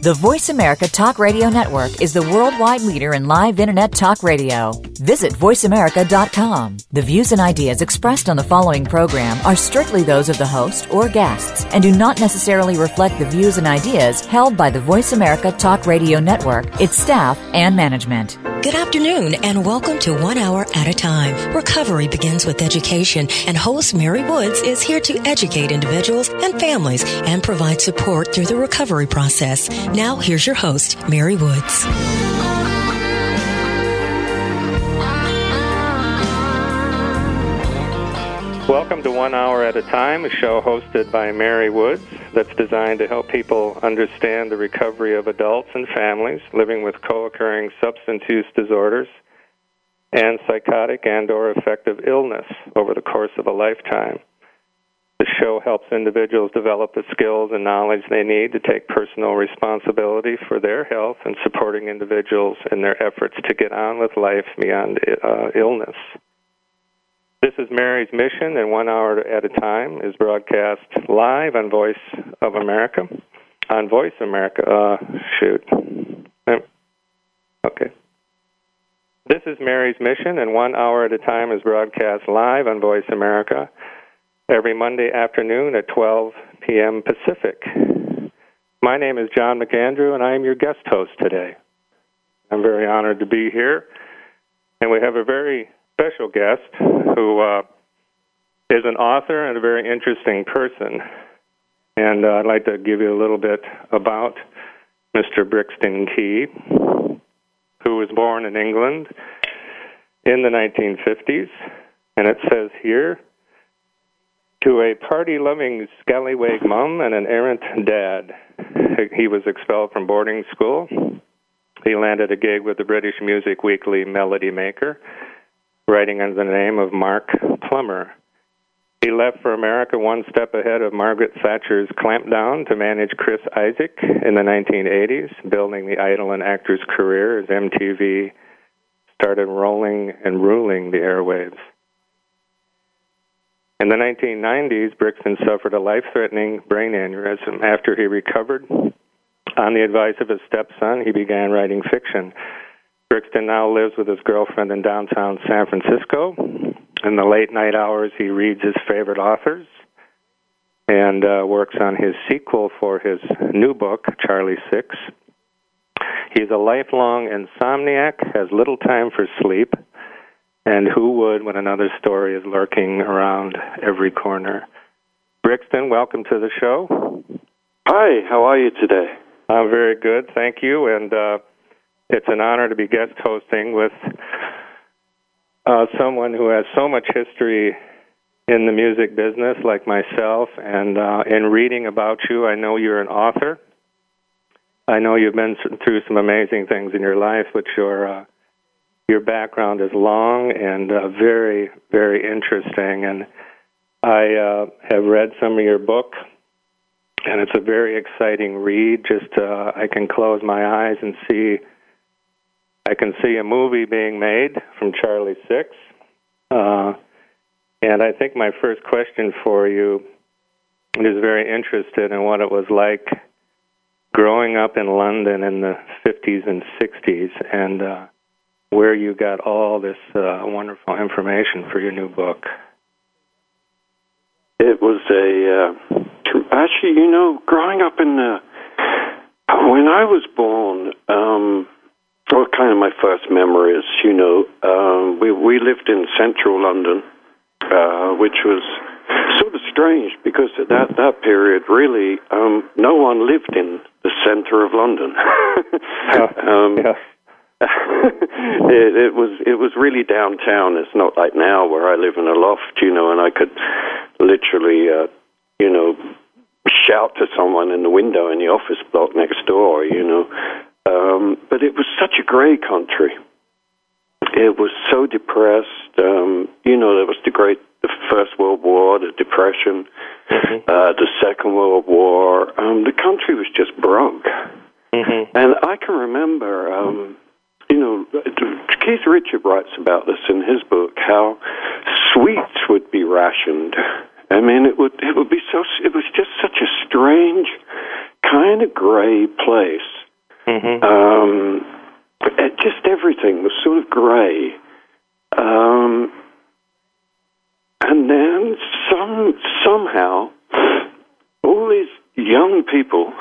The Voice America Talk Radio Network is the worldwide leader in live Internet talk radio. Visit voiceamerica.com. The views and ideas expressed on the following program are strictly those of the host or guests and do not necessarily reflect the views and ideas held by the Voice America Talk Radio Network, its staff, and management. Good afternoon and welcome to One Hour at a Time. Recovery begins with education and host Mary Woods is here to educate individuals and families and provide support through the recovery process. Now here's your host, Mary Woods. Welcome to One Hour at a Time, a show hosted by Mary Woods that's designed to help people understand the recovery of adults and families living with co-occurring substance use disorders and psychotic and or affective illness over the course of a lifetime. The show helps individuals develop the skills and knowledge they need to take personal responsibility for their health and supporting individuals in their efforts to get on with life beyond uh, illness. This is Mary's Mission, and one hour at a time is broadcast live on Voice of America. On Voice America, uh, shoot. Okay. This is Mary's Mission, and one hour at a time is broadcast live on Voice America every Monday afternoon at 12 p.m. Pacific. My name is John McAndrew, and I am your guest host today. I'm very honored to be here, and we have a very special guest who uh, is an author and a very interesting person. And uh, I'd like to give you a little bit about Mr. Brixton Key, who was born in England in the 1950s. And it says here to a party loving scallywag mom and an errant dad. He was expelled from boarding school. He landed a gig with the British music weekly Melody Maker writing under the name of Mark Plummer. He left for America one step ahead of Margaret Thatcher's clampdown to manage Chris Isaak in the 1980s, building the idol and actor's career as MTV started rolling and ruling the airwaves. In the 1990s, Brixton suffered a life threatening brain aneurysm. After he recovered, on the advice of his stepson, he began writing fiction. Brixton now lives with his girlfriend in downtown San Francisco. In the late night hours, he reads his favorite authors and uh, works on his sequel for his new book, Charlie Six. He's a lifelong insomniac, has little time for sleep, and who would when another story is lurking around every corner? Brixton, welcome to the show. Hi, how are you today? I'm very good, thank you, and uh, it's an honor to be guest hosting with uh, someone who has so much history in the music business, like myself. And uh, in reading about you, I know you're an author. I know you've been through some amazing things in your life, but your uh, your background is long and uh, very, very interesting. And I uh, have read some of your book, and it's a very exciting read. Just uh, I can close my eyes and see I can see a movie being made from Charlie Six. Uh, and I think my first question for you is very interested in what it was like growing up in London in the 50s and 60s and uh, where you got all this uh, wonderful information for your new book. It was a. Uh, actually, you know, growing up in the. When I was born, um, well, kind of my first memories, you know, um, we we lived in central London, uh, which was sort of strange because at that that period, really, um, no one lived in the center of London. yeah. um, yeah. it, it was it was really downtown. It's not like now where I live in a loft, you know, and I could literally, uh, you know, shout to someone in the window in the office block next door, you know. Um, but it was such a grey country. It was so depressed. Um, you know, there was the great, the First World War, the Depression, mm-hmm. uh, the Second World War. Um, the country was just broke. Mm-hmm. And I can remember um, you know, Keith Richard writes about this in his book how sweets would be rationed. I mean, it would it would be so. It was just such a strange, kind of gray place. Mm-hmm. Um, it, just everything was sort of gray. Um, and then some somehow all these young people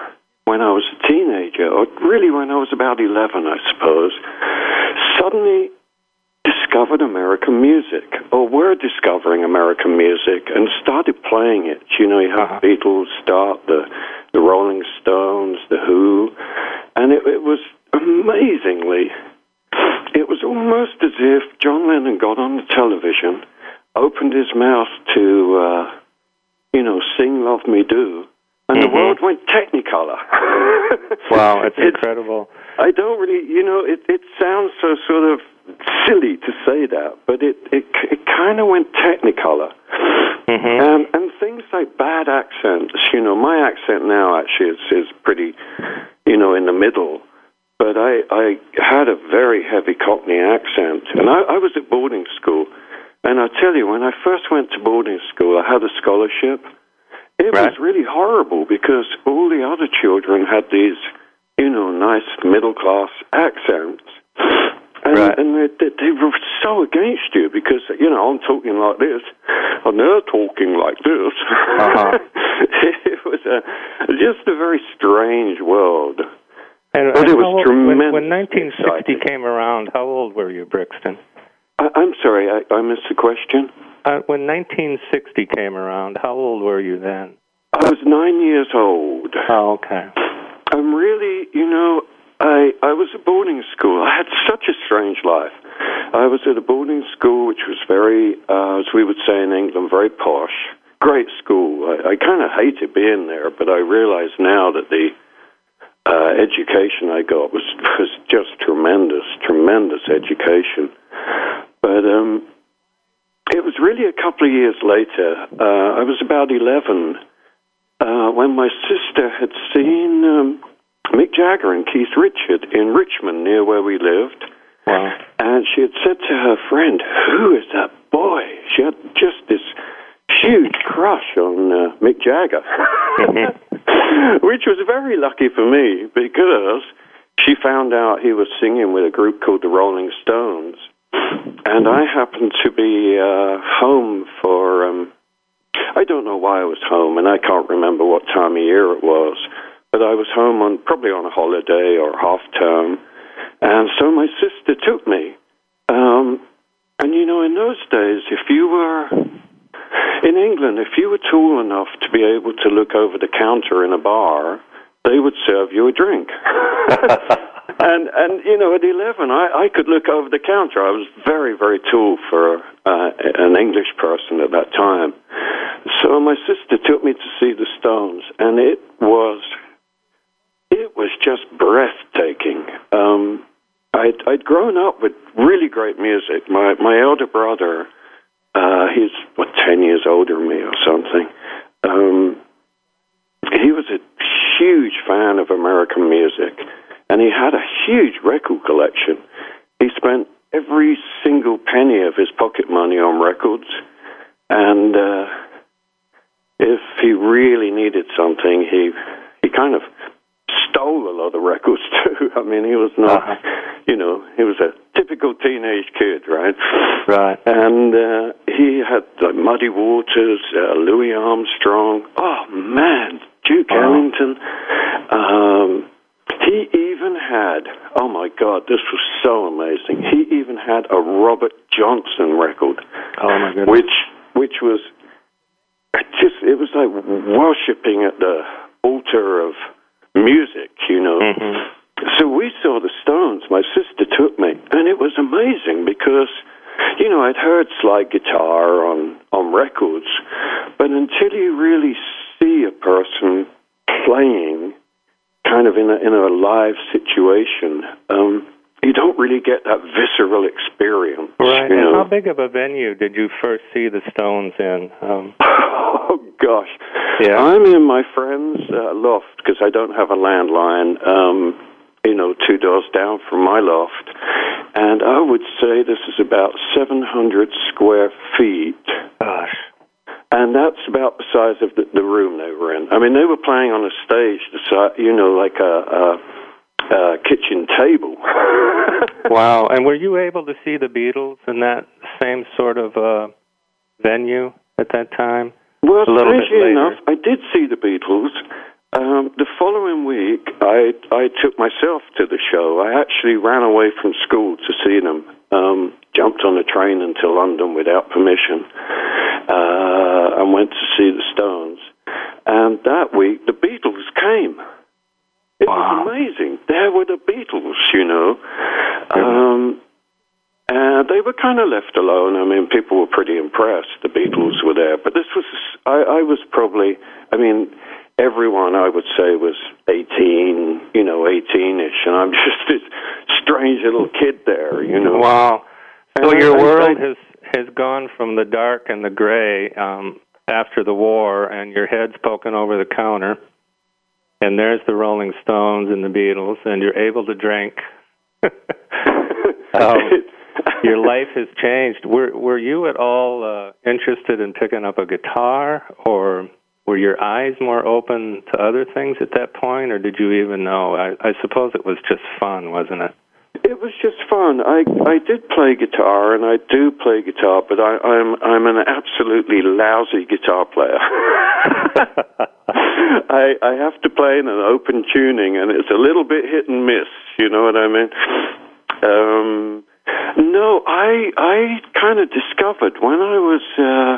when I was a teenager, or really when I was about 11, I suppose, suddenly discovered American music, or were discovering American music, and started playing it. You know, you have Uh-huh. the Beatles start, the, the Rolling Stones, the Who, and it, it was amazingly, it was almost as if John Lennon got on the television, opened his mouth to, uh, you know, sing Love Me Do, and the Mhm. world went technicolor. Wow, it's, It's- incredible. I don't really, you know, it, it sounds so sort of silly to say that, but it, it, it kind of went technicolor. Mhm. Um, and things like bad accents, you know, my accent now actually is, is pretty, you know, in the middle. But I, I had a very heavy Cockney accent. And I, I was at boarding school. And I tell you, when I first went to boarding school, I had a scholarship. It Right. was really horrible because all the other children had these, you know, nice middle class accents. And, Right. and they, they, they were so against you because, you know, I'm talking like this, and they're talking like this. Uh-huh. it was a, just a very strange world. And, But and it was how old- when, when 1960 exciting. came around, how old were you, Brixton? I, I'm sorry, I, I missed the question. Uh, when 1960 came around, how old were you then? I was nine years old. Oh, okay. I'm really, you know, I I was at boarding school. I had such a strange life. I was at a boarding school which was very, uh, as we would say in England, very posh. Great school. I, I kind of hated being there, but I realize now that the uh, education I got was was just tremendous, tremendous education. But um, it was really a couple of years later. Uh, I was about eleven uh, when my sister had seen um, Mick Jagger and Keith Richard in Richmond, near where we lived. Wow. And she had said to her friend, Who is that boy? She had just this huge crush on uh, Mick Jagger, which was very lucky for me because she found out he was singing with a group called the Rolling Stones. And I happened to be uh, home for, um, I don't know why I was home, and I can't remember what time of year it was, but I was home on probably on a holiday or half term. And so my sister took me. Um, and you know, in those days, if you were in England, if you were tall enough to be able to look over the counter in a bar, they would serve you a drink. and and you know, at eleven, I, I could look over the counter. I was very very tall for uh, an English person at that time. So my sister took me to see the Stones, and it was it was just breathtaking. Um, I'd, I'd grown up with really great music. My my elder brother, uh, he's what ten years older than me or something. Um, he was a huge fan of American music, and he had a huge record collection. He spent every single penny of his pocket money on records, and uh, if he really needed something, he he kind of stole a lot of records too. I mean, he was not, Uh-huh. you know, he was a typical teenage kid, right? Right. And uh, he had like Muddy Waters, uh, Louis Armstrong. Oh man, Duke. Ellington. Um, he even had. Oh my God, this was so amazing. He even had a Robert Johnson record Oh my goodness. which which was just it was like worshipping at the altar of music, you know. Mhm. So we saw the Stones. My sister took me, and it was amazing because you know I'd heard slide guitar on on records, but until you really see a person playing, kind of in a in a live situation. Um, you don't really get that visceral experience. Right. You And how big of a venue did you first see the Stones in? Um, Oh gosh. Yeah. I'm in my friend's uh, loft because I don't have a landline. Um, you know, two doors down from my loft, and I would say this is about 700 square feet. Gosh. And that's about the size of the, the room they were in. I mean, they were playing on a stage, the you know, like a, a, a kitchen table. wow. And were you able to see the Beatles in that same sort of uh, venue at that time? Well, a little bit later. enough, I did see the Beatles. Um, the following week, I I took myself to the show. I actually ran away from school to see them. Um, jumped on a train into London without permission, uh, and went to see the Stones. And that week, the Beatles came. It Wow. was amazing. There were the Beatles, you know. Um, and they were kind of left alone. I mean, people were pretty impressed. The Beatles were there, but this was I, I was probably. I mean, everyone I would say was eighteen, you know, eighteen-ish, and I'm just this strange little kid there, you know. Wow. So And your I- world I- has has gone from the dark and the gray um, after the war, and your head's poking over the counter, and there's the Rolling Stones and the Beatles, and you're able to drink. um, your life has changed. Were were you at all uh, interested in picking up a guitar, or were your eyes more open to other things at that point, or did you even know? I, I suppose it was just fun, wasn't it? It was just fun. I I did play guitar, and I do play guitar, but I, I'm I'm an absolutely lousy guitar player. I I have to play in an open tuning, and it's a little bit hit and miss. You know what I mean? Um, no, I I kind of discovered when I was. Uh,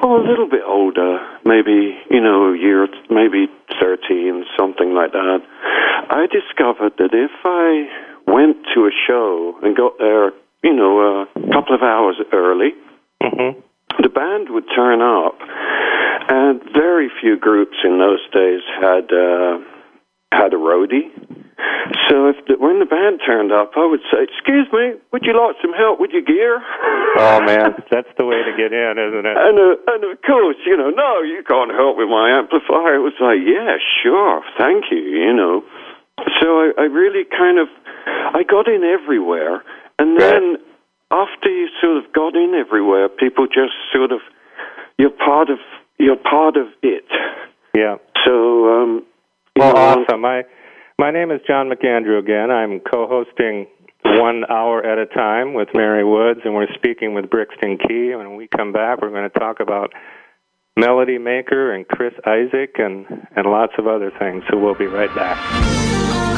Oh, a little bit older, maybe, you know, a year, maybe 13, something like that. I discovered that if I went to a show and got there, you know, a couple of hours early, hmm the band would turn up, and very few groups in those days had uh, had a roadie. So if the, when the band turned up, I would say, "Excuse me, would you like some help with your gear?" Oh man, that's the way to get in, isn't it? And, uh, and of course, you know, no, you can't help with my amplifier. It was like, yeah, sure, thank you, you know. So I, I really kind of, I got in everywhere. And then after you sort of got in everywhere, people just sort of, you're part of, you're part of it. Yeah. So, um, Well, know, awesome. I, my name is John McAndrew again. I'm co-hosting one hour at a time with Mary Woods, and we're speaking with Brixton Key. And when we come back, we're going to talk about Melody Maker and Chris Isaak and, and lots of other things. So we'll be right back.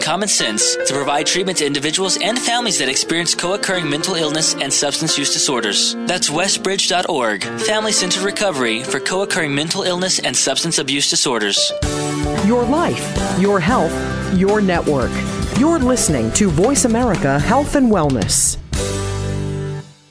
common sense to provide treatment to individuals and families that experience co-occurring mental illness and substance use disorders. That's westbridge.org, family-centered recovery for co-occurring mental illness and substance abuse disorders. Your life, your health, your network. You're listening to Voice America Health and Wellness.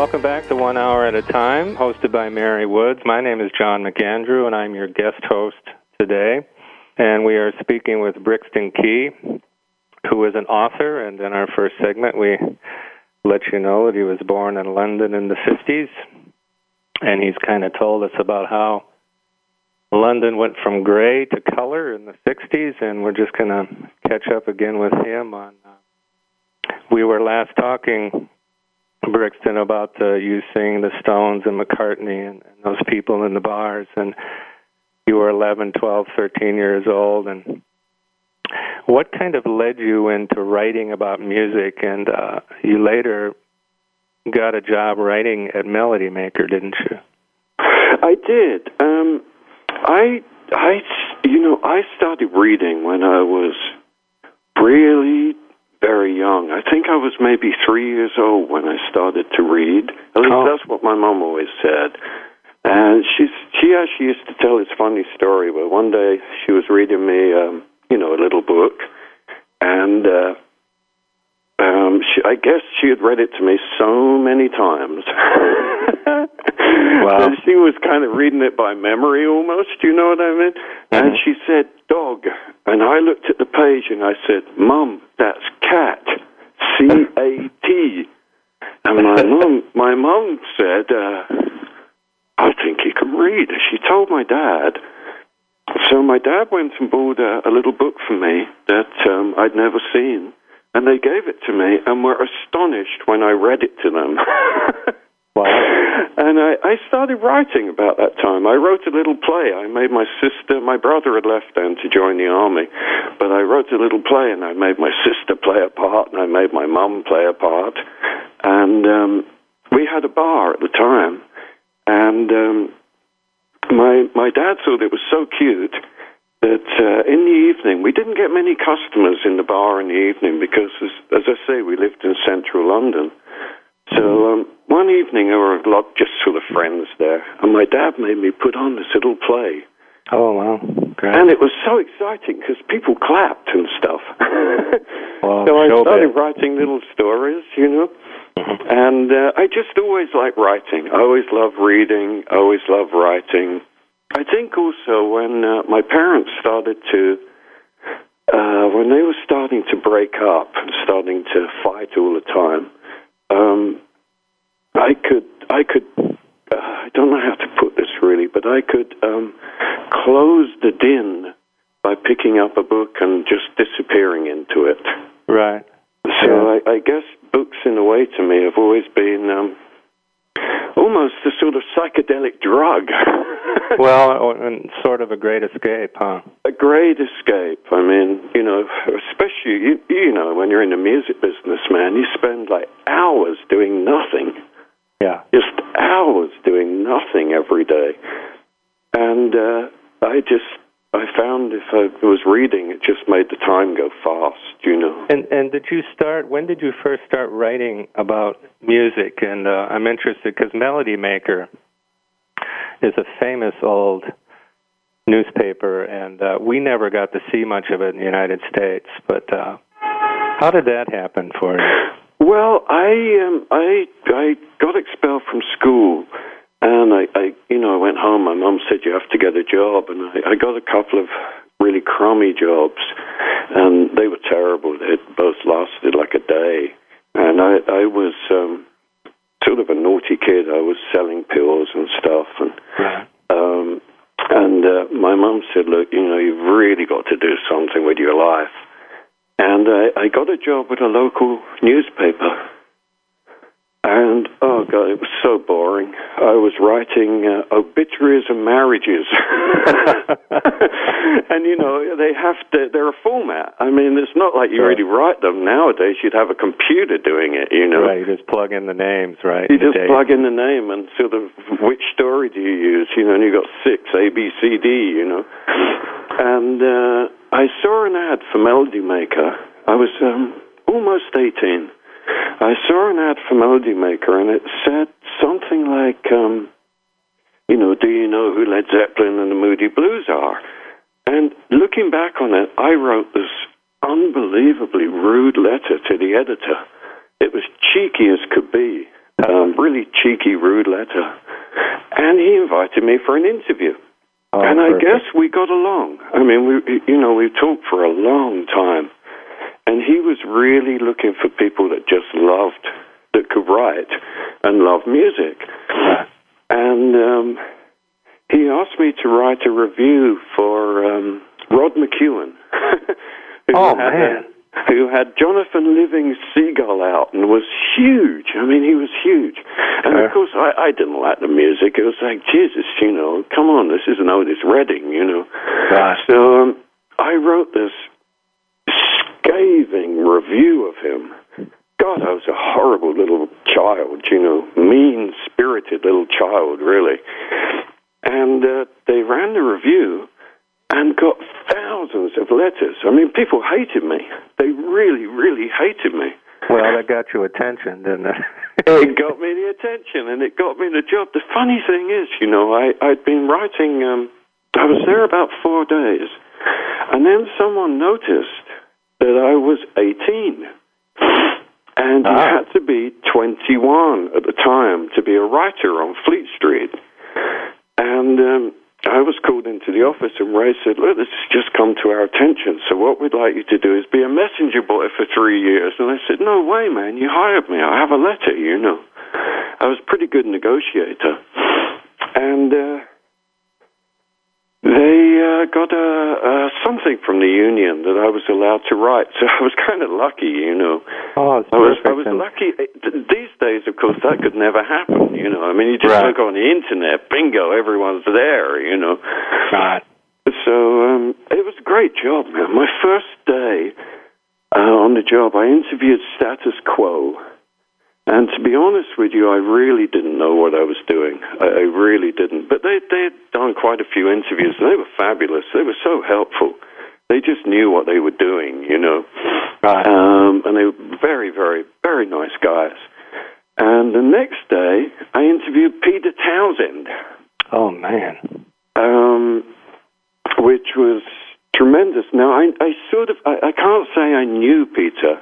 Welcome back to One Hour at a Time, hosted by Mary Woods. My name is John McAndrew, and I'm your guest host today. And we are speaking with Brixton Key, who is an author. And in our first segment, we let you know that he was born in London in the 50s and he's kind of told us about how London went from gray to color in the 60s, and we're just going to catch up again with him on. Uh, we were last talking, Brixton, about uh, you seeing the Stones and McCartney and, and those people in the bars, and you were 11, 12, 13 years old, and what kind of led you into writing about music? And uh, you later got a job writing at Melody Maker, didn't you? I did. Um, I, I, you know, I started reading when I was really very young. I think I was maybe three years old when I started to read. At least oh. that's what my mom always said. And she's she actually used to tell this funny story. But one day she was reading me, um, you know, a little book, and uh, um, she, I guess she had read it to me so many times. wow. And she was kind of reading it by memory almost, you know what I mean? Mm-hmm. And she said, dog. And I looked at the page and I said, Mum, that's cat. C A T. And my mum, my mum said, uh, I think he can read. She told my dad. So my dad went and bought a, a little book for me that um, I'd never seen and they gave it to me and were astonished when I read it to them. wow. And I, I started writing about that time. I wrote a little play. I made my sister, my brother had left then to join the army, but I wrote a little play and I made my sister play a part and I made my mum play a part. And um, we had a bar at the time. And um, my, my dad thought it was so cute that uh, in the evening we didn't get many customers in the bar in the evening because, as, as I say, we lived in central London. So um, one evening there were a lot just sort of friends there, and my dad made me put on this little play. Oh wow! Great. And it was so exciting because people clapped and stuff. well, so I started writing little stories, you know. Mm-hmm. And uh, I just always like writing. I always love reading. I always love writing. I think also when uh, my parents started to, uh, when they were starting to break up and starting to fight all the time, um, I could, I could, uh, I don't know how to put this really, but I could um, close the din by picking up a book and just disappearing into it. Right. So yeah. I, I guess books, in a way, to me, have always been. Um, almost a sort of psychedelic drug. well, and sort of a great escape, huh? A great escape. I mean, you know, especially you, you know, when you're in the music business, man, you spend like hours doing nothing. Yeah. Just hours doing nothing every day. And uh, I just I found if I was reading, it just made the time go fast, you know. And and did you start? When did you first start writing about music? And uh, I'm interested because Melody Maker is a famous old newspaper, and uh, we never got to see much of it in the United States. But uh, how did that happen for you? Well, I um, I I got expelled from school and I, I, you know, I went home. My mum said you have to get a job, and I, I got a couple of really crummy jobs, and they were terrible. They both lasted like a day, and I, I was um, sort of a naughty kid. I was selling pills and stuff, and um, and uh, my mum said, "Look, you know, you've really got to do something with your life." And I, I got a job with a local newspaper and oh god, it was so boring. I was writing uh, obituaries and marriages, and you know they have to. They're a format. I mean, it's not like you really write them nowadays. You'd have a computer doing it. You know, right? You just plug in the names, right? You just plug in the name and sort of which story do you use? You know, and you got six A, B, C, D. You know, and uh, I saw an ad for Melody Maker. I was um, almost eighteen I saw an ad for Melody Maker, and it said something like, um, you know, do you know who Led Zeppelin and the Moody Blues are? And looking back on it, I wrote this unbelievably rude letter to the editor. It was cheeky as could be, um, really cheeky, rude letter. And he invited me for an interview. Oh, and I guess we got along. I mean, we, you know, we talked for a long time. And he was really looking for people that just loved, that could write and love music. and um, he asked me to write a review for um, Rod McKuen. who Oh, had man. A, who had Jonathan Livingston Seagull out and was huge. I mean, he was huge. And Yeah. of course, I, I didn't like the music. It was like, Jesus, you know, come on, this isn't Otis Redding, you know. Right. So um, I wrote this scathing review of him. God, I was a horrible little child, you know, mean spirited little child, really. And uh, they ran the review and got thousands of letters. I mean, people hated me. They really, really hated me. Well, that got your attention, didn't it? it got me the attention and it got me the job. The funny thing is, you know, I, I'd been writing, um, I was there about four days, and then someone noticed that I was 18. And you Ah. had to be 21 at the time to be a writer on Fleet Street. And um, I was called into the office, and Ray said, Look, this has just come to our attention. So, what we'd like you to do is be a messenger boy for three years. And I said, No way, man. You hired me. I have a letter, you know. I was a pretty good negotiator. And uh, they uh, got a, uh, something from the union that I was allowed to write. So, I was kind of lucky, you know. Oh, it's I was. I was lucky. These days, of course, that could never happen. You know, I mean, you just Right. look on the internet, bingo, everyone's there. You know, Right. so um, it was a great job, man. My first day uh, on the job, I interviewed Status Quo, and to be honest with you, I really didn't know what I was doing. I, I really didn't. But they they had done quite a few interviews, and they were fabulous. They were so helpful. They just knew what they were doing, you know. Right. Um, and they were very, very, very nice guys. And the next day, I interviewed Peter Townshend, Oh man. um, which was tremendous. Now, I, I sort of, I, I can't say I knew Peter,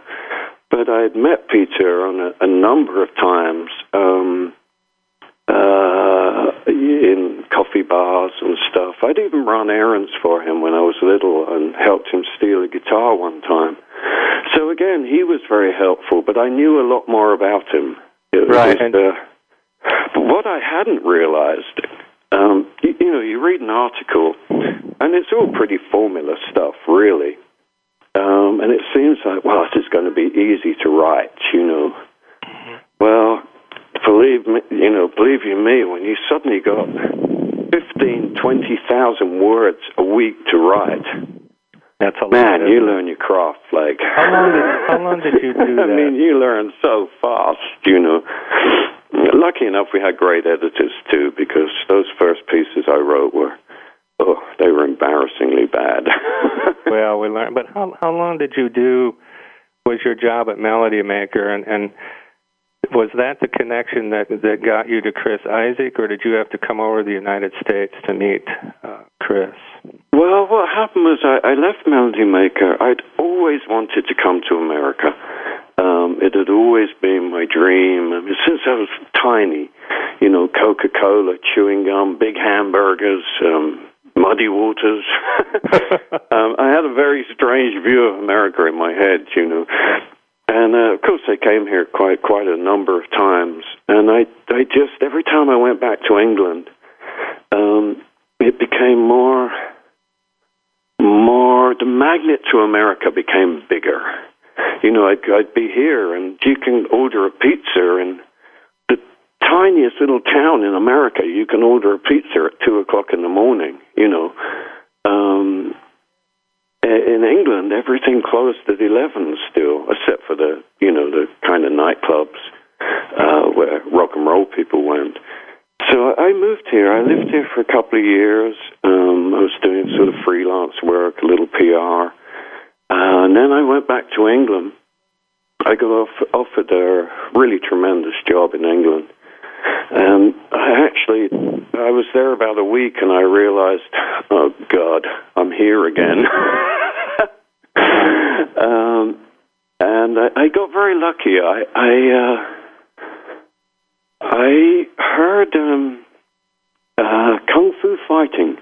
but I had met Peter on a, a number of times um, uh, in coffee bars and stuff. I'd even run errands for him when I was little and helped him steal a guitar one time. So again, he was very helpful, but I knew a lot more about him. It was, Right, and- uh, but what I hadn't realized, um, you, you know, you read an article, and it's all pretty formula stuff, really. Um, and it seems like, well, this is going to be easy to write, you know. Well, believe me, you know, believe you me, when you suddenly got 15, 20,000 words a week to write, That's a lot. man, you learn your craft like. How long did How long did you do that? I mean, you learn so fast, you know. Lucky enough, we had great editors too, because those first pieces I wrote were, oh, they were embarrassingly bad. well, we learned. But how how long did you do? Was your job at Melody Maker, and and was that the connection that that got you to Chris Isaak, or did you have to come over to the United States to meet uh, Chris? Well, what happened was I, I left Melody Maker. I'd always wanted to come to America. Um, it had always been my dream. I mean, since I was tiny, you know, Coca Cola, chewing gum, big hamburgers, um, muddy waters. um, I had a very strange view of America in my head, you know. And uh, of course, I came here quite quite a number of times, and I I just every time I went back to England, um, it became more more the magnet to America became bigger. You know, I'd, I'd be here, and you can order a pizza the tiniest little town in America. You can order a pizza at two o'clock in the morning. You know, um, in England, everything closed at eleven still, except for the you know the kind of nightclubs uh, where rock and roll people went. So I moved here. I lived here for a couple of years. Um, I was doing sort of freelance work, a little PR, uh, and then I went back to England. I got off, offered a really tremendous job in England, and I actually I was there about a week, and I realized, oh God, I'm here again. um, and I, I got very lucky. I I. Uh, I heard um, uh, Kung Fu Fighting,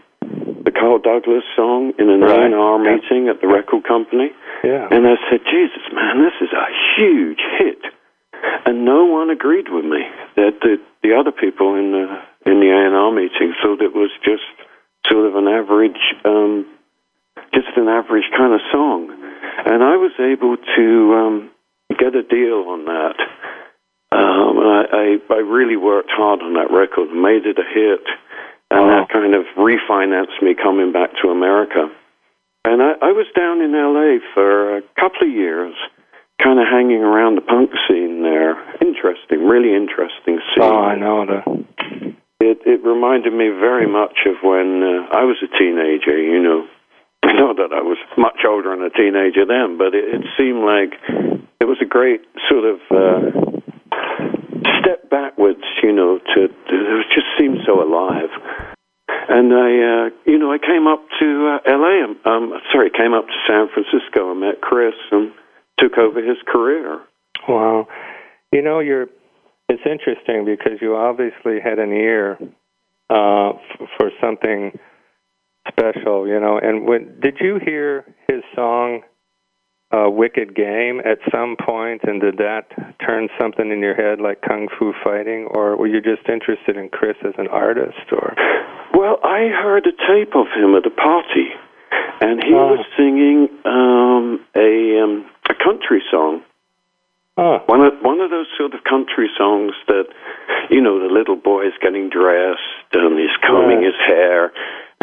the Carl Douglas song, in an Right. A&R meeting at the record company. Yeah. And I said, Jesus, man, this is a huge hit. And no one agreed with me. That the, the other people in the in the A&R meeting thought it was just sort of an average, um, just an average kind of song. And I was able to um, get a deal on that. Um, and I, I, I really worked hard on that record, made it a hit, and that kind of refinanced me coming back to America. And I, I was down in LA for a couple of years, kind of hanging around the punk scene there. Interesting, really interesting scene. Oh, I know the. It it reminded me very much of when uh, I was a teenager. You know, not that I was much older than a teenager then, but it, it seemed like it was a great sort of uh, step backwards. You know, to, to it just seemed so alive. And I, uh, you know, I came up to uh, L.A. Um, um, sorry, came up to San Francisco and met Chris and took over his career. Wow. You know, you're. It's interesting because you obviously had an ear uh, f- for something special, you know. And when did you hear his song uh, "Wicked Game" at some point, and did that turn something in your head like kung fu fighting, or were you just interested in Chris as an artist, or? Well, I heard a tape of him at a party, and he Oh. was singing um, a um, a country song. Oh, One of one of those sort of country songs that, you know, the little boy is getting dressed and he's combing Right. his hair,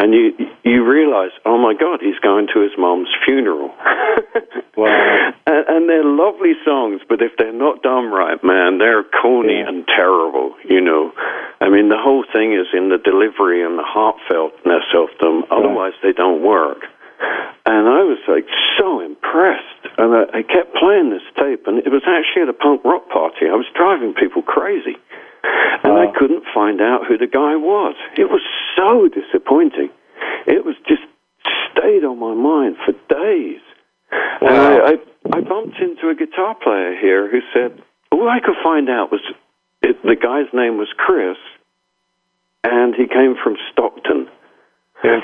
and you you realize, oh my God, he's going to his mom's funeral. Wow. and, and they're lovely songs, but if they're not done right, man, they're corny Yeah. and terrible. You know, I mean, the whole thing is in the delivery and the heartfeltness of them. Otherwise, they don't work. And I was like so impressed, and I, I kept playing this tape, and it was actually at a punk rock party. I was driving people crazy, and I couldn't find out who the guy was. It was so disappointing. It was just stayed on my mind for days. And Wow. I, I, I bumped into a guitar player here who said all I could find out was it, the guy's name was Chris, and he came from Stockton.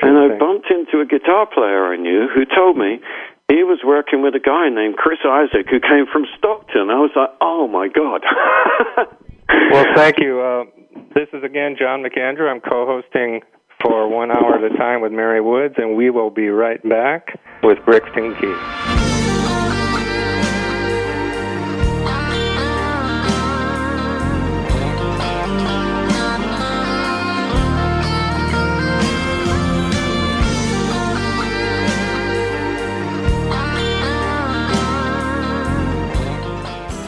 And I bumped into a guitar player I knew who told me he was working with a guy named Chris Isaak who came from Stockton. I was like, oh my God. Well, thank you. Uh, this is again John McAndrew. I'm co-hosting for one hour at a time with Mary Woods, and we will be right back with Brixton Key.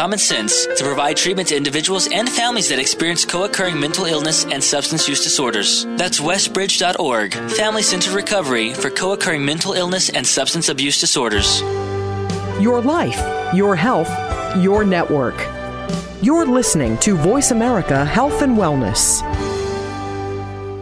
common sense to provide treatment to individuals and families that experience co-occurring mental illness and substance use disorders. That's westbridge.org, family centered recovery for co-occurring mental illness and substance abuse disorders. Your life, your health, your network. You're listening to Voice America Health and Wellness.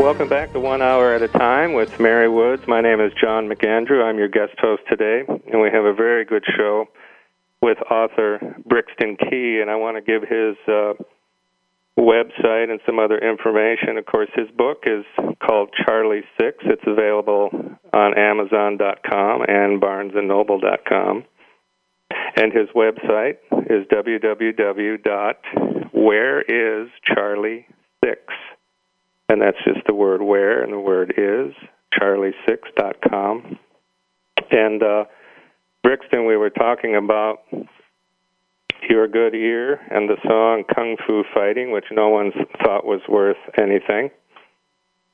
Welcome back to One Hour at a Time with Mary Woods. My name is John McAndrew. I'm your guest host today, and we have a very good show with author Brixton Key, and I want to give his uh, website and some other information. Of course, his book is called Charlie Six. It's available on Amazon.com and BarnesandNoble.com. And his website is www.whereischarlie6 and that's just the word where and the word is charlie6.com and uh brixton we were talking about Your Good Ear and the song Kung Fu Fighting, which no one thought was worth anything.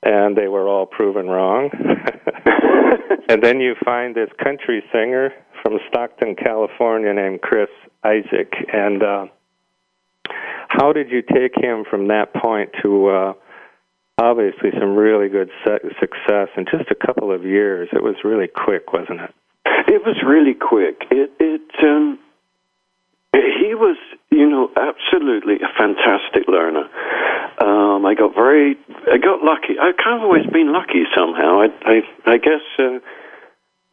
And they were all proven wrong. and then you find this country singer from Stockton, California, named Chris Isaak. And uh, how did you take him from that point to uh, obviously some really good success in just a couple of years? It was really quick, wasn't it? It was really quick. It it um, he was, you know, absolutely a fantastic learner. Um, I got very, I got lucky. I've kind of always been lucky somehow. I, I, I guess, uh,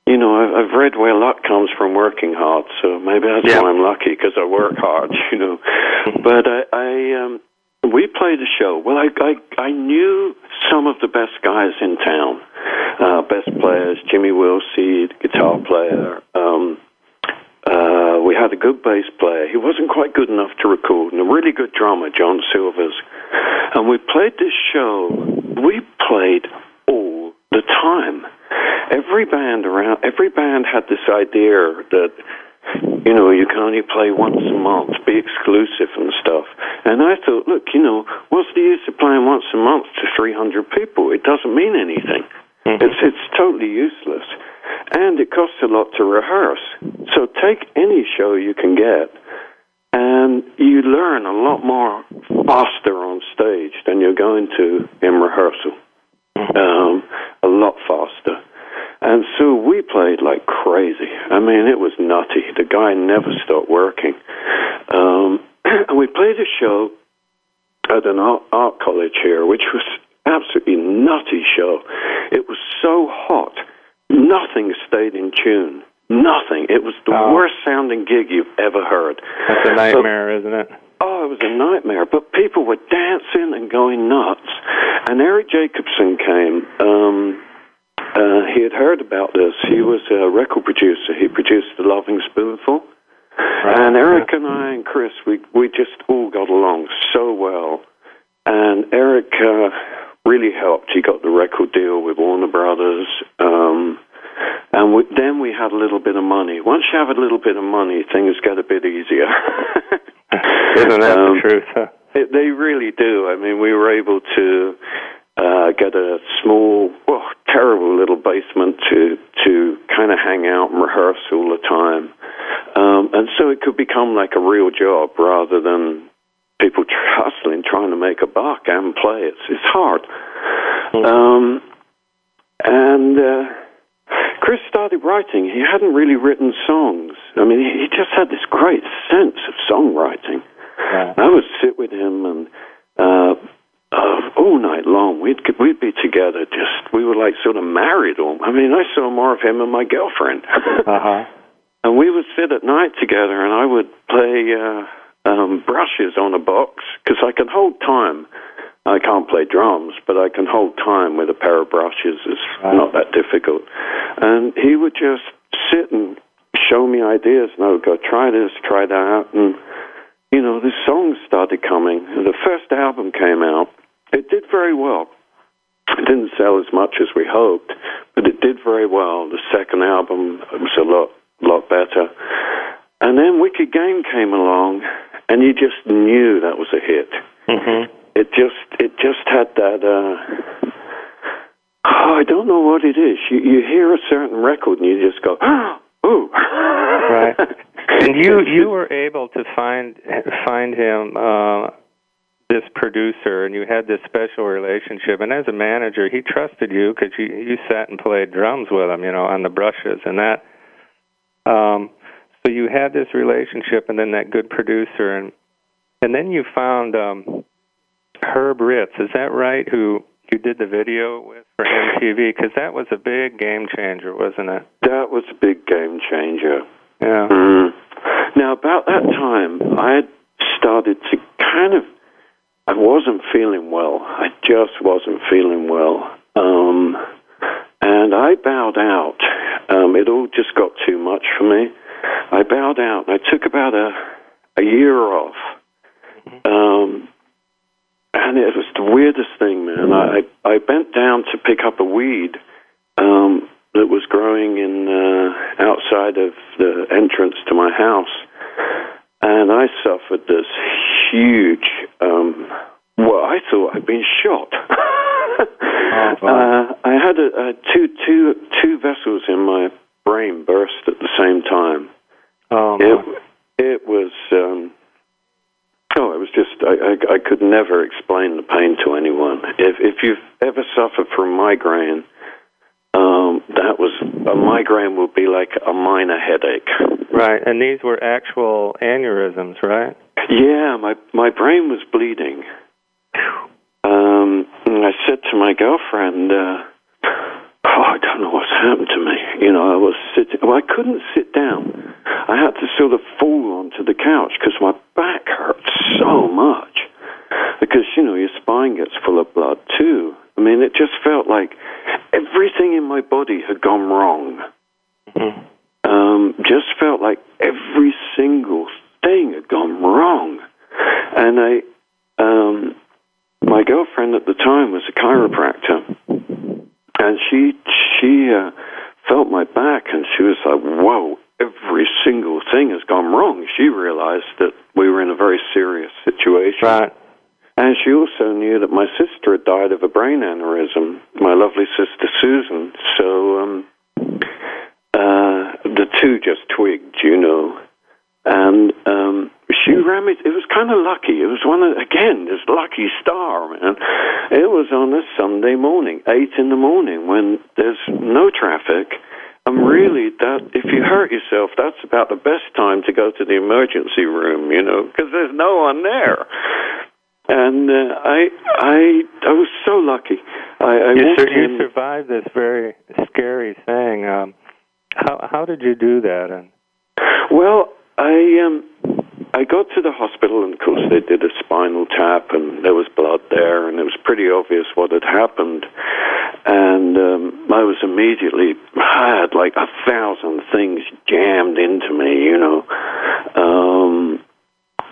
you know, I've, I've read where luck comes from working hard, so maybe that's yeah. why I'm lucky because I work hard, you know. but I, I um, we played a show. Well, I, I, I knew some of the best guys in town, uh, best players, Jimmy Wilsey, guitar player. Um, uh, we had a good bass player. He wasn't quite good enough to record, and a really good drummer, John Silvers. And we played this show. We played all the time. Every band around, every band had this idea that you know, you can only play once a month, be exclusive and stuff. And I thought, look, you know, what's the use of playing once a month to 300 people? It doesn't mean anything. Mm-hmm. It's, it's totally useless. And it costs a lot to rehearse. So take any show you can get, and you learn a lot more faster on stage than you're going to in rehearsal. Mm-hmm. Um, a lot faster. And so we played like crazy. I mean, it was nutty. The guy never stopped working. Um, and we played a show at an art, art college here, which was absolutely nutty show. It was so hot, nothing stayed in tune. Nothing. It was the oh. worst sounding gig you've ever heard. That's a nightmare, isn't it? Oh, it was a nightmare. But people were dancing and going nuts. And Erik Jacobsen came. Um, uh, he had heard about this. He was a record producer. He produced The Lovin' Spoonful. Right. And Erik and I and Chris, we we just all got along so well. And Erik uh, really helped. He got the record deal with Warner Brothers. Um, and we, then we had a little bit of money. Once you have a little bit of money, things get a bit easier. Isn't that um, the truth? Huh? It, they really do. I mean, we were able to uh, get a small, well, terrible little basement to to kind of hang out and rehearse all the time, um, and so it could become like a real job rather than people hustling trying to make a buck and play. It's it's hard, mm-hmm. um, and. Uh, Chris started writing. He hadn't really written songs. I mean, he just had this great sense of songwriting. Yeah. I would sit with him and uh, uh, all night long. We'd we'd be together. Just we were like sort of married. All I mean, I saw more of him and my girlfriend. uh-huh. And we would sit at night together, and I would play uh, um, brushes on a box because I can hold time. I can't play drums, but I can hold time with a pair of brushes. It's right. not that difficult. And he would just sit and show me ideas, and I would go, try this, try that, and you know, the songs started coming. The first album came out, it did very well. It didn't sell as much as we hoped, but it did very well. The second album was a lot, lot better. And then Wicked Game came along, and you just knew that was a hit. Mm-hmm. It just, it just had that. Uh, oh, I don't know what it is. You, you hear a certain record, and you just go, oh, right. And you, you were able to find find him. Uh, this producer and you had this special relationship and as a manager he trusted you because you you sat and played drums with him you know on the brushes and that um so you had this relationship and then that good producer and and then you found um Herb Ritts. Is that right? Who you did the video with for mtv because that was a big game changer wasn't it? That was a big game changer. Yeah. Mm. now about that time i had started to kind of I wasn't feeling well. I just wasn't feeling well. Um, and I bowed out. Um, it all just got too much for me. I bowed out. I took about a, a year off. Um, and it was the weirdest thing, man. I, I bent down to pick up a weed um, that was growing in uh, outside of the entrance to my house and I suffered this huge. Um, well, I thought I'd been shot. oh, uh, I had a, a two, two, two vessels in my brain burst at the same time. Oh, it, it was. Um, oh, it was just. I, I, I could never explain the pain to anyone. If if you've ever suffered from migraine, um, that a migraine would be like a minor headache. Right, and these were actual aneurysms, right? Yeah, my my brain was bleeding. Um, and I said to my girlfriend, uh, "Oh, I don't know what's happened to me." You know, I was sitting. Well, I couldn't sit down. I had to sort of fall onto the couch because my back hurt so much. Because you know your spine gets full of blood too. I mean, it just felt like everything in my body had gone wrong. Mm-hmm. Um, just felt like every single thing had gone wrong. And I, um, my girlfriend at the time was a chiropractor, and she she uh, felt my back, and she was like, "Whoa." Every single thing has gone wrong. She realized that we were in a very serious situation. Right. And she also knew that my sister had died of a brain aneurysm, my lovely sister Susan. So um, uh, the two just twigged, you know. And um, she ran me. It was kind of lucky. It was one of again this lucky star, man. It was on a Sunday morning, eight in the morning, when there's no traffic. And really, that if you hurt yourself, that's about the best time to go to the emergency room, you know, because there's no one there. And uh, I, I, I was so lucky. I, I you, sur- you survived this very scary thing. Um, how how did you do that? And well, I um, I got to the hospital, and of course they did a spinal tap, and there was blood there, and it was pretty obvious what had happened. And um, I was immediately I had like a thousand things jammed into me, you know. Um,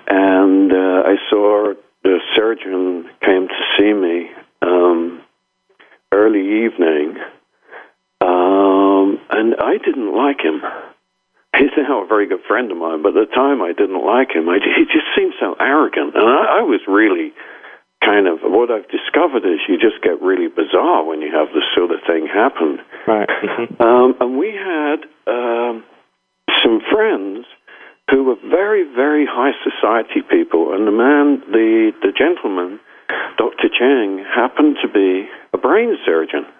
and uh, I saw the surgeon came to see me um, early evening, um, and I didn't like him. He's now a very good friend of mine, but at the time I didn't like him. I, he just seemed so arrogant, and I, I was really kind of what I've discovered is you just get really bizarre when you have this sort of thing happen. Right. um, and we had um, some friends who were very, very high society people. And the man, the, the gentleman, Dr. Chang, happened to be a brain surgeon.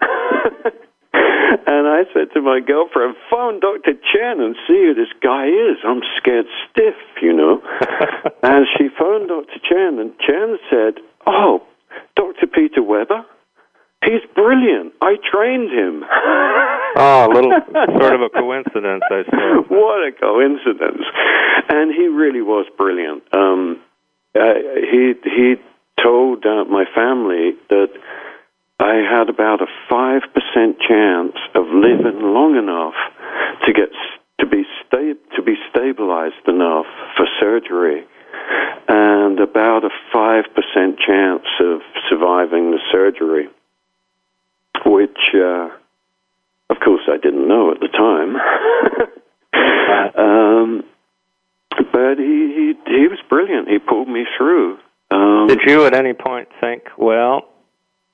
and I said to my girlfriend, phone Dr. Chen and see who this guy is. I'm scared stiff, you know. and she phoned Dr. Chen, and Chen said, oh, Dr. Peter Weber? He's brilliant. I trained him. oh, a little sort of a coincidence, I suppose. what a coincidence! And he really was brilliant. Um, uh, he he told uh, my family that I had about a five percent chance of living long enough to get to be sta- to be stabilized enough for surgery, and about a five percent chance of surviving the surgery which, uh, of course, I didn't know at the time. um, but he, he he was brilliant. He pulled me through. Um, Did you at any point think, well,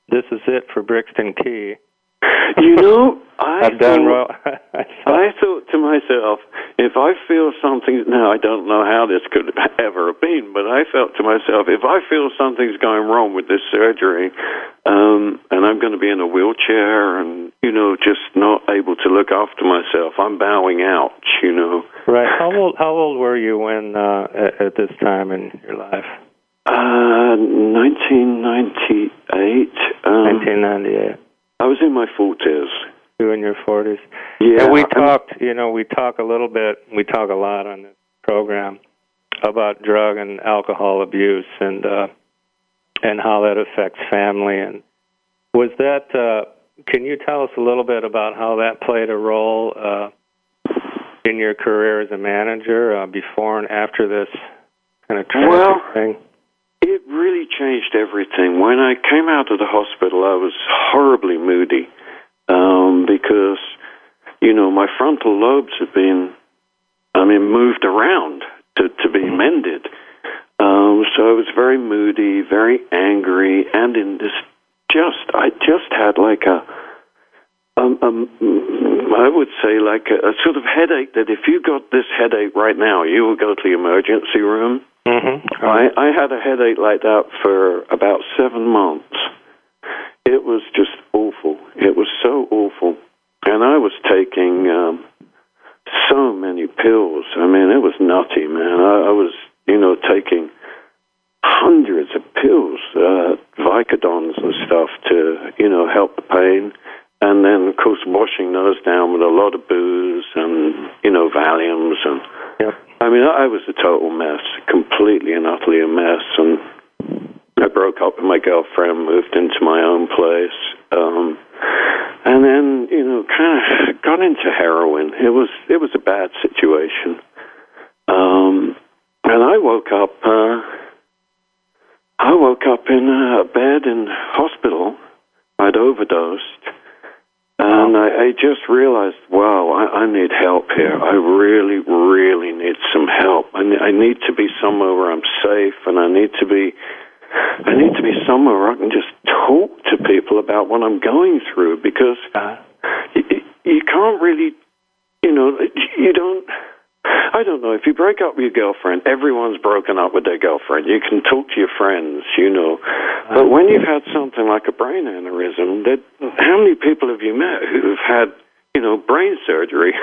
this is it for Brixton Key? You know, I I've done thought, well. I thought to myself, if I feel something, now I don't know how this could ever have been, but I felt to myself, if I feel something's going wrong with this surgery, um, and I'm going to be in a wheelchair and, you know, just not able to look after myself, I'm bowing out, you know. Right. How old How old were you when uh, at, at this time in your life? Uh, 1998. Um, 1998. I was in my 40s. You in your 40s. Yeah. And we talked, you know, we talk a little bit, we talk a lot on this program about drug and alcohol abuse and uh and how that affects family and was that uh can you tell us a little bit about how that played a role uh in your career as a manager uh, before and after this kind of tragic Well, thing? It really changed everything. When I came out of the hospital, I was horribly moody um, because, you know, my frontal lobes had been, I mean, moved around to, to be mended. Um, so I was very moody, very angry, and in this just, I just had like a, um, um, I would say like a, a sort of headache that if you got this headache right now, you would go to the emergency room. Mm-hmm. I, I had a headache like that for about seven months. It was just awful. It was so awful. And I was taking um, so many pills. I mean, it was nutty, man. I, I was, you know, taking hundreds of pills, uh, Vicodins and stuff to, you know, help the pain. And then, of course, washing those down with a lot of booze and, you know, Valiums. And Yep. I mean, I was a total mess, completely and utterly a mess. And I broke up with my girlfriend, moved into my own place. Um, and then, you know, kind of got into heroin. It was, it was a bad situation. Um, and I woke up, uh, I woke up in a bed in hospital. I'd overdosed. And I, I just realized, wow, I, I need help here. I really, really need some help. I, I need to be somewhere where I'm safe, and I need to be, I need to be somewhere where I can just talk to people about what I'm going through because Uh, you, you can't really, you know, you don't. I don't know. If you break up with your girlfriend, everyone's broken up with their girlfriend. You can talk to your friends, you know. But when you've had something like a brain aneurysm, that how many people have you met who've had, you know, brain surgery?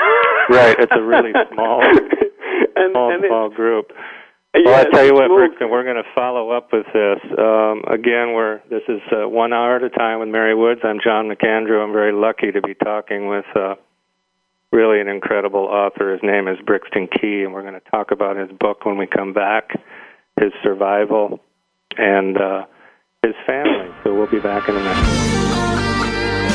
right. It's a really small, and, small, and small group. yeah, Well, I tell you what, Brixton, we're going to follow up with this. Um, again, we're this is uh, one hour at a time with Mary Woods. I'm John McAndrew. I'm very lucky to be talking with uh, really an incredible author. His name is Brixton Key, and we're going to talk about his book when we come back, his survival, and uh, his family. So we'll be back in a minute.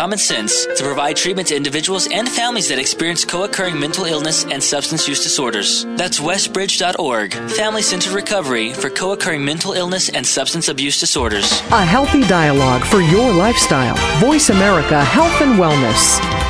common sense to provide treatment to individuals and families that experience co-occurring mental illness and substance use disorders. That's westbridge.org, family centered recovery for co-occurring mental illness and substance abuse disorders. A healthy dialogue for your lifestyle. Voice America Health and Wellness.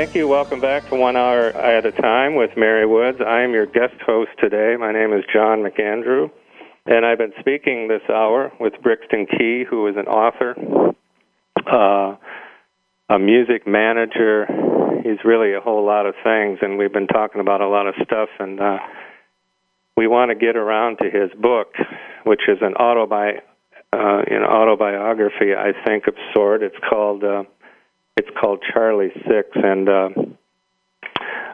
Thank you. Welcome back to One Hour at a Time with Mary Woods. I am your guest host today. My name is John McAndrew, and I've been speaking this hour with Brixton Key, who is an author, uh, a music manager. He's really a whole lot of things, and we've been talking about a lot of stuff, and uh, we want to get around to his book, which is an autobi- uh, an autobiography, I think, of sort. It's called. Uh, it's called Charlie Six, and uh,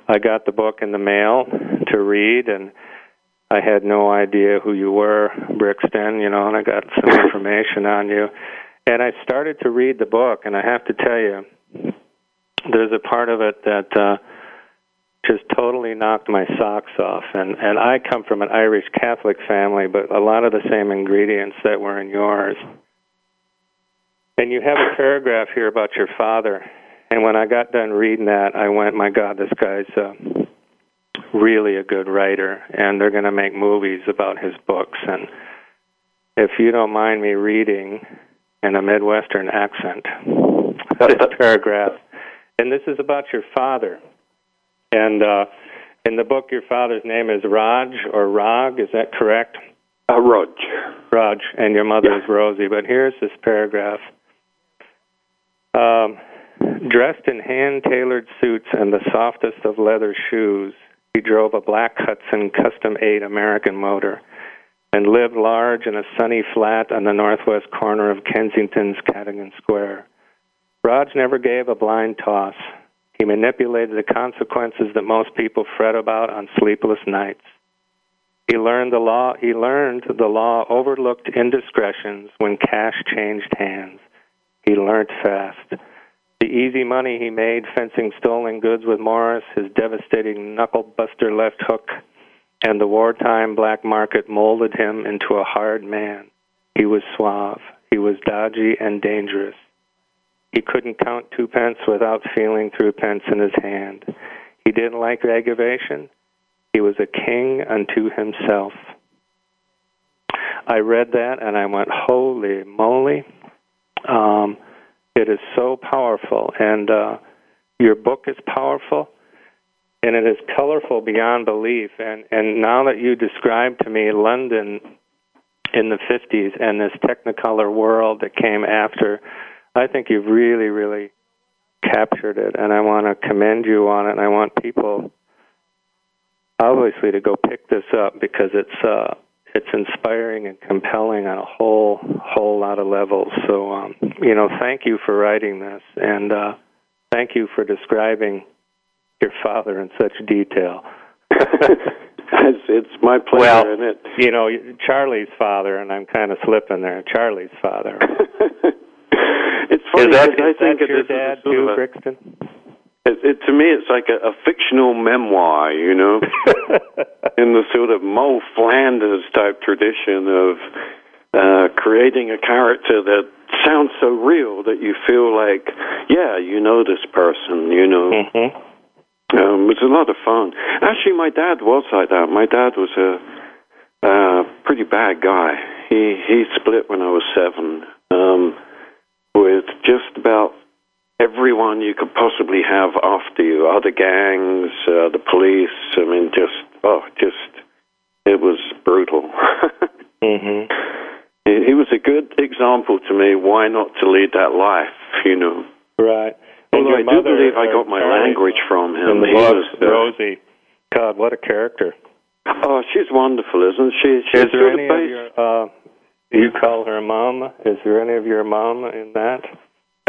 I got the book in the mail to read, and I had no idea who you were, Brixton, you know, and I got some information on you, and I started to read the book, and I have to tell you, there's a part of it that uh, just totally knocked my socks off, and and I come from an Irish Catholic family, but a lot of the same ingredients that were in yours. And you have a paragraph here about your father. And when I got done reading that, I went, my God, this guy's uh, really a good writer, and they're going to make movies about his books. And if you don't mind me reading in a Midwestern accent, this paragraph, and this is about your father. And uh, in the book, your father's name is Raj or Rag. Is that correct? Uh, Raj. Raj, and your mother Yeah. is Rosie. But here's this paragraph. Um, dressed in hand tailored suits and the softest of leather shoes, he drove a black Hudson custom 8 American motor and lived large in a sunny flat on the northwest corner of Kensington's Cadogan Square. Raj never gave a blind toss. He manipulated the consequences that most people fret about on sleepless nights. He learned the law. He learned the law overlooked indiscretions when cash changed hands. He learned fast. The easy money he made fencing stolen goods with Morris, his devastating knuckle buster left hook, and the wartime black market molded him into a hard man. He was suave. He was dodgy and dangerous. He couldn't count two pence without feeling thruppence in his hand. He didn't like aggravation. He was a king unto himself. I read that and I went, holy moly. Um, it is so powerful. And uh, your book is powerful and it is colorful beyond belief. And, and now that you describe to me London in the 50s and this Technicolor world that came after, I think you've really, really captured it. And I want to commend you on it. And I want people obviously to go pick this up because it's uh, it's inspiring and compelling on a whole whole lot of levels. So um, you know, thank you for writing this, and uh, thank you for describing your father in such detail. it's, it's my pleasure, Well, and it. you know, Charlie's father, and I'm kind of slipping there. Charlie's father. it's funny is that, I is think that your dad too, Brixton? It, it, to me, it's like a, a fictional memoir, you know, in the sort of Moll Flanders type tradition of uh, creating a character that sounds so real that you feel like, yeah, you know this person, you know. hmm Um, it was a lot of fun. Actually, my dad was like that. My dad was a uh, pretty bad guy. He he split when I was seven um, with just about everyone you could possibly have after you. Other gangs, uh, the police. I mean, just oh, just it was brutal. hmm he, he was a good example to me. Why not to lead that life? You know. Right. Although I do believe I got my language from him. He was, uh, Rosie. God, what a character! Oh, she's wonderful, isn't she? She's Is there any of of your? Uh, you call her mom. Is there any of your mom in that?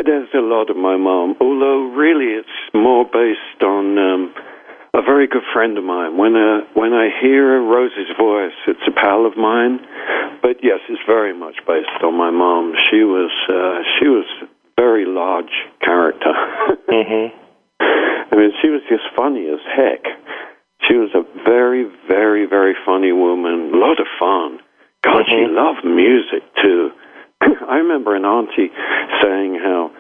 There's a lot of my mom, although really it's more based on um, a very good friend of mine. When uh, when I hear Rosie's voice, it's a pal of mine. But yes, it's very much based on my mom. She was uh, she was a very large character. Mm-hmm. I mean, she was just funny as heck. She was a very, very, very funny woman. A lot of fun. God, she Mhm. loved music too. I remember an auntie saying how,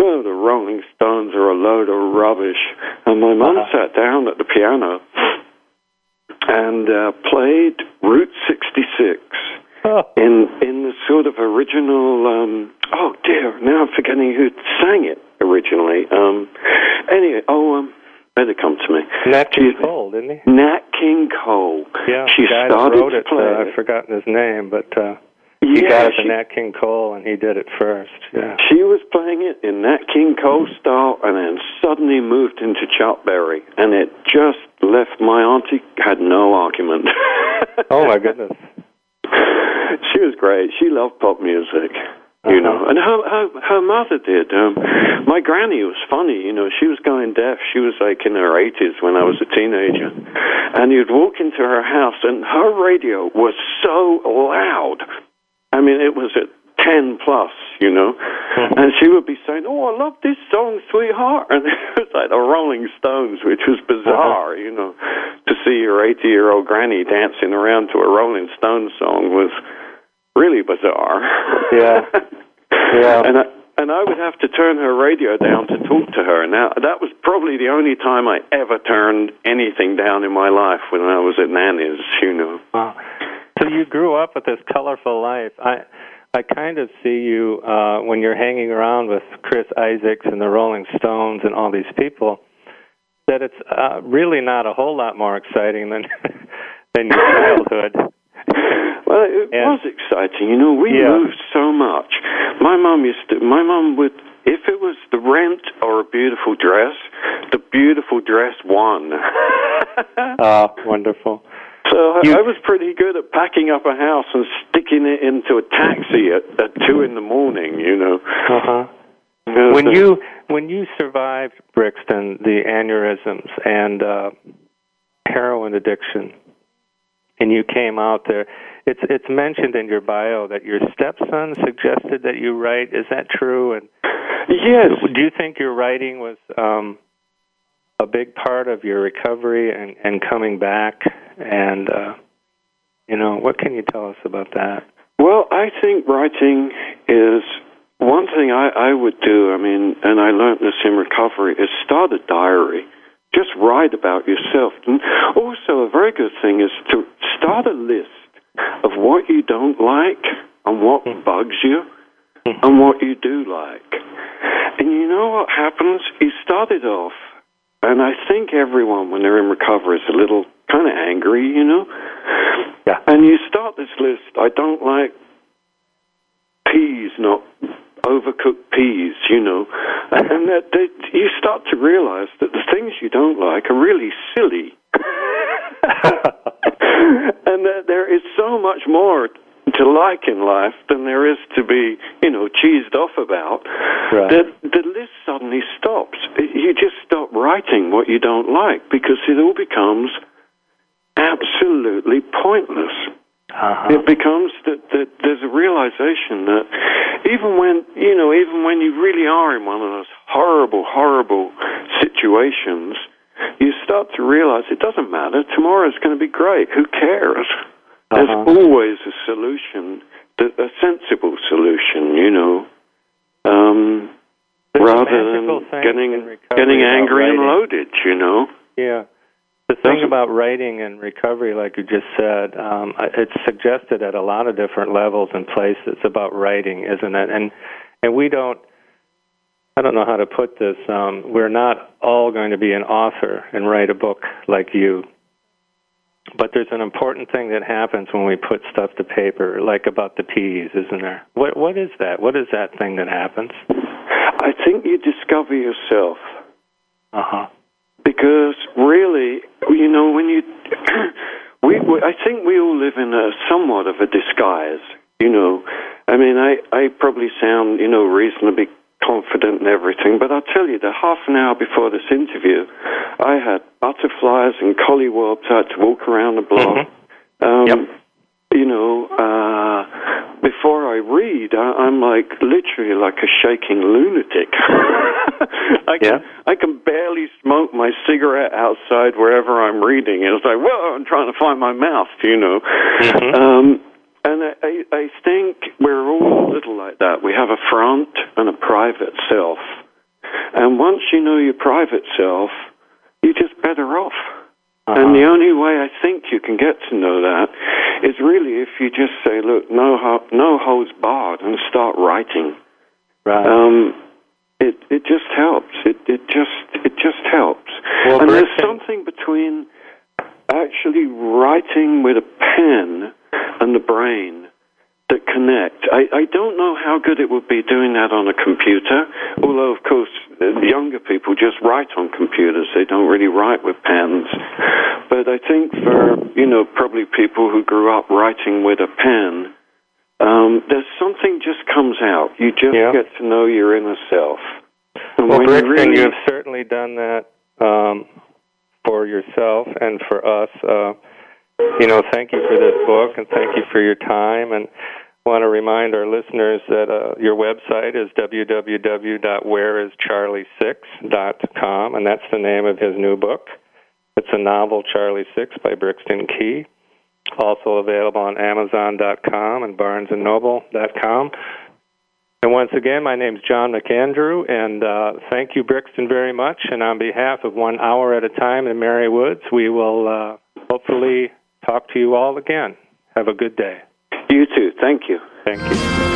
oh, the Rolling Stones are a load of rubbish. And my mum Uh-huh. sat down at the piano and uh, played Route 66 Oh, in in the sort of original. Um, oh dear, now I'm forgetting who sang it originally. Um, anyway, oh, um, better come to me. Nat King She- Cole, didn't he? Nat King Cole. Yeah, she the guy started wrote it. Uh. I've forgotten his name, but uh, he yeah, got it she, Nat King Cole, and he did it first. Yeah. she was playing it in Nat King Cole style, and then suddenly moved into Chuck Berry, and it just left my auntie had no argument. Oh my goodness. she was great. She loved pop music, you know, Uh-huh. and her her, her mother did. Um, my granny was funny, you know. She was going deaf. She was like in her eighties when I was a teenager, and you'd walk into her house, and her radio was so loud. I mean, it was at ten plus, you know, hmm. and she would be saying, "Oh, I love this song, sweetheart," and it was like the Rolling Stones, which was bizarre, uh-huh. you know, to see your eighty-year-old granny dancing around to a Rolling Stones song was really bizarre. Yeah. Yeah. and I, and I would have to turn her radio down to talk to her. Now that was probably the only time I ever turned anything down in my life when I was at Nanny's, you know. Wow. So you grew up with this colorful life. I I kind of see you uh when you're hanging around with Chris Isaak's and the Rolling Stones and all these people. that it's uh, really not a whole lot more exciting than than your childhood. well, it and, was exciting. You know, we yeah. moved so much. My mom used to. My mom would. If it was the rent or a beautiful dress, the beautiful dress won. oh, wonderful. So you, I was pretty good at packing up a house and sticking it into a taxi at, at two in the morning. You know. Uh-huh. When you when you survived Brixton, the aneurysms and uh, heroin addiction, and you came out there, it's it's mentioned in your bio that your stepson suggested that you write. Is that true? And yes. Do you think your writing was um, a big part of your recovery and, and coming back? And uh, you know, what can you tell us about that? Well, I think writing is one thing I, I would do. I mean, and I learned this in recovery is start a diary. Just write about yourself. And also, a very good thing is to start a list of what you don't like and what bugs you and what you do like. And you know what happens? You start it off, and I think everyone, when they're in recovery, is a little kind of angry, you know? Yeah. And you start this list. I don't like peas, not overcooked peas, you know. And that they, you start to realize that the things you don't like are really silly. and that there is so much more to like in life than there is to be, you know, cheesed off about, right. that the list suddenly stops. You just stop writing what you don't like because it all becomes absolutely pointless. Uh-huh. It becomes that, that there's a realization that even when you know, even when you really are in one of those horrible, horrible situations, you start to realize it doesn't matter. Tomorrow's going to be great. Who cares? There's uh-huh. always a solution, a sensible solution, you know, um, rather than getting getting angry and loaded, you know. Yeah. The thing about writing and recovery, like you just said, um, it's suggested at a lot of different levels and places about writing, isn't it? And and we don't. I don't know how to put this. Um, we're not all going to be an author and write a book like you but there's an important thing that happens when we put stuff to paper, like about the peas, isn't there? What what is that? What is that thing that happens? I think you discover yourself. Uh huh. Because really, you know, when you, we, we, I think we all live in a somewhat of a disguise. You know, I mean, I I probably sound you know reasonably confident and everything. But I'll tell you, the half an hour before this interview, I had butterflies and collywobs. I had to walk around the block. Mm-hmm. Um, yep. You know, uh, before I read, I, I'm like literally like a shaking lunatic. I can yeah. I can barely smoke my cigarette outside wherever I'm reading. It's like, well, I'm trying to find my mouth, you know. Mm-hmm. Um, and I, I think we're all a little like that. We have a front and a private self. And once you know your private self, you're just better off. Uh-huh. And the only way I think you can get to know that is really if you just say, look, no, no holds barred, and start writing. Right. Um, it it just helps. It it just it just helps. Well, and there's something between actually writing with a pen and the brain that connect. I, I don't know how good it would be doing that on a computer, although, of course, younger people just write on computers. They don't really write with pens. But I think for, you know, probably people who grew up writing with a pen, um, there's something just comes out. You just yeah. get to know your inner self. And well, you, really... you have certainly done that um, for yourself and for us. Uh, you know, thank you for this book and thank you for your time. And I want to remind our listeners that uh, your website is www.whereischarlie6.com, and that's the name of his new book. It's a novel, Charlie Six, by Brixton Key. Also available on Amazon.com and BarnesandNoble.com. And once again, my name is John McAndrew, and uh, thank you, Brixton, very much. And on behalf of One Hour at a Time in Mary Woods, we will uh, hopefully talk to you all again. Have a good day. You too. Thank you. Thank you.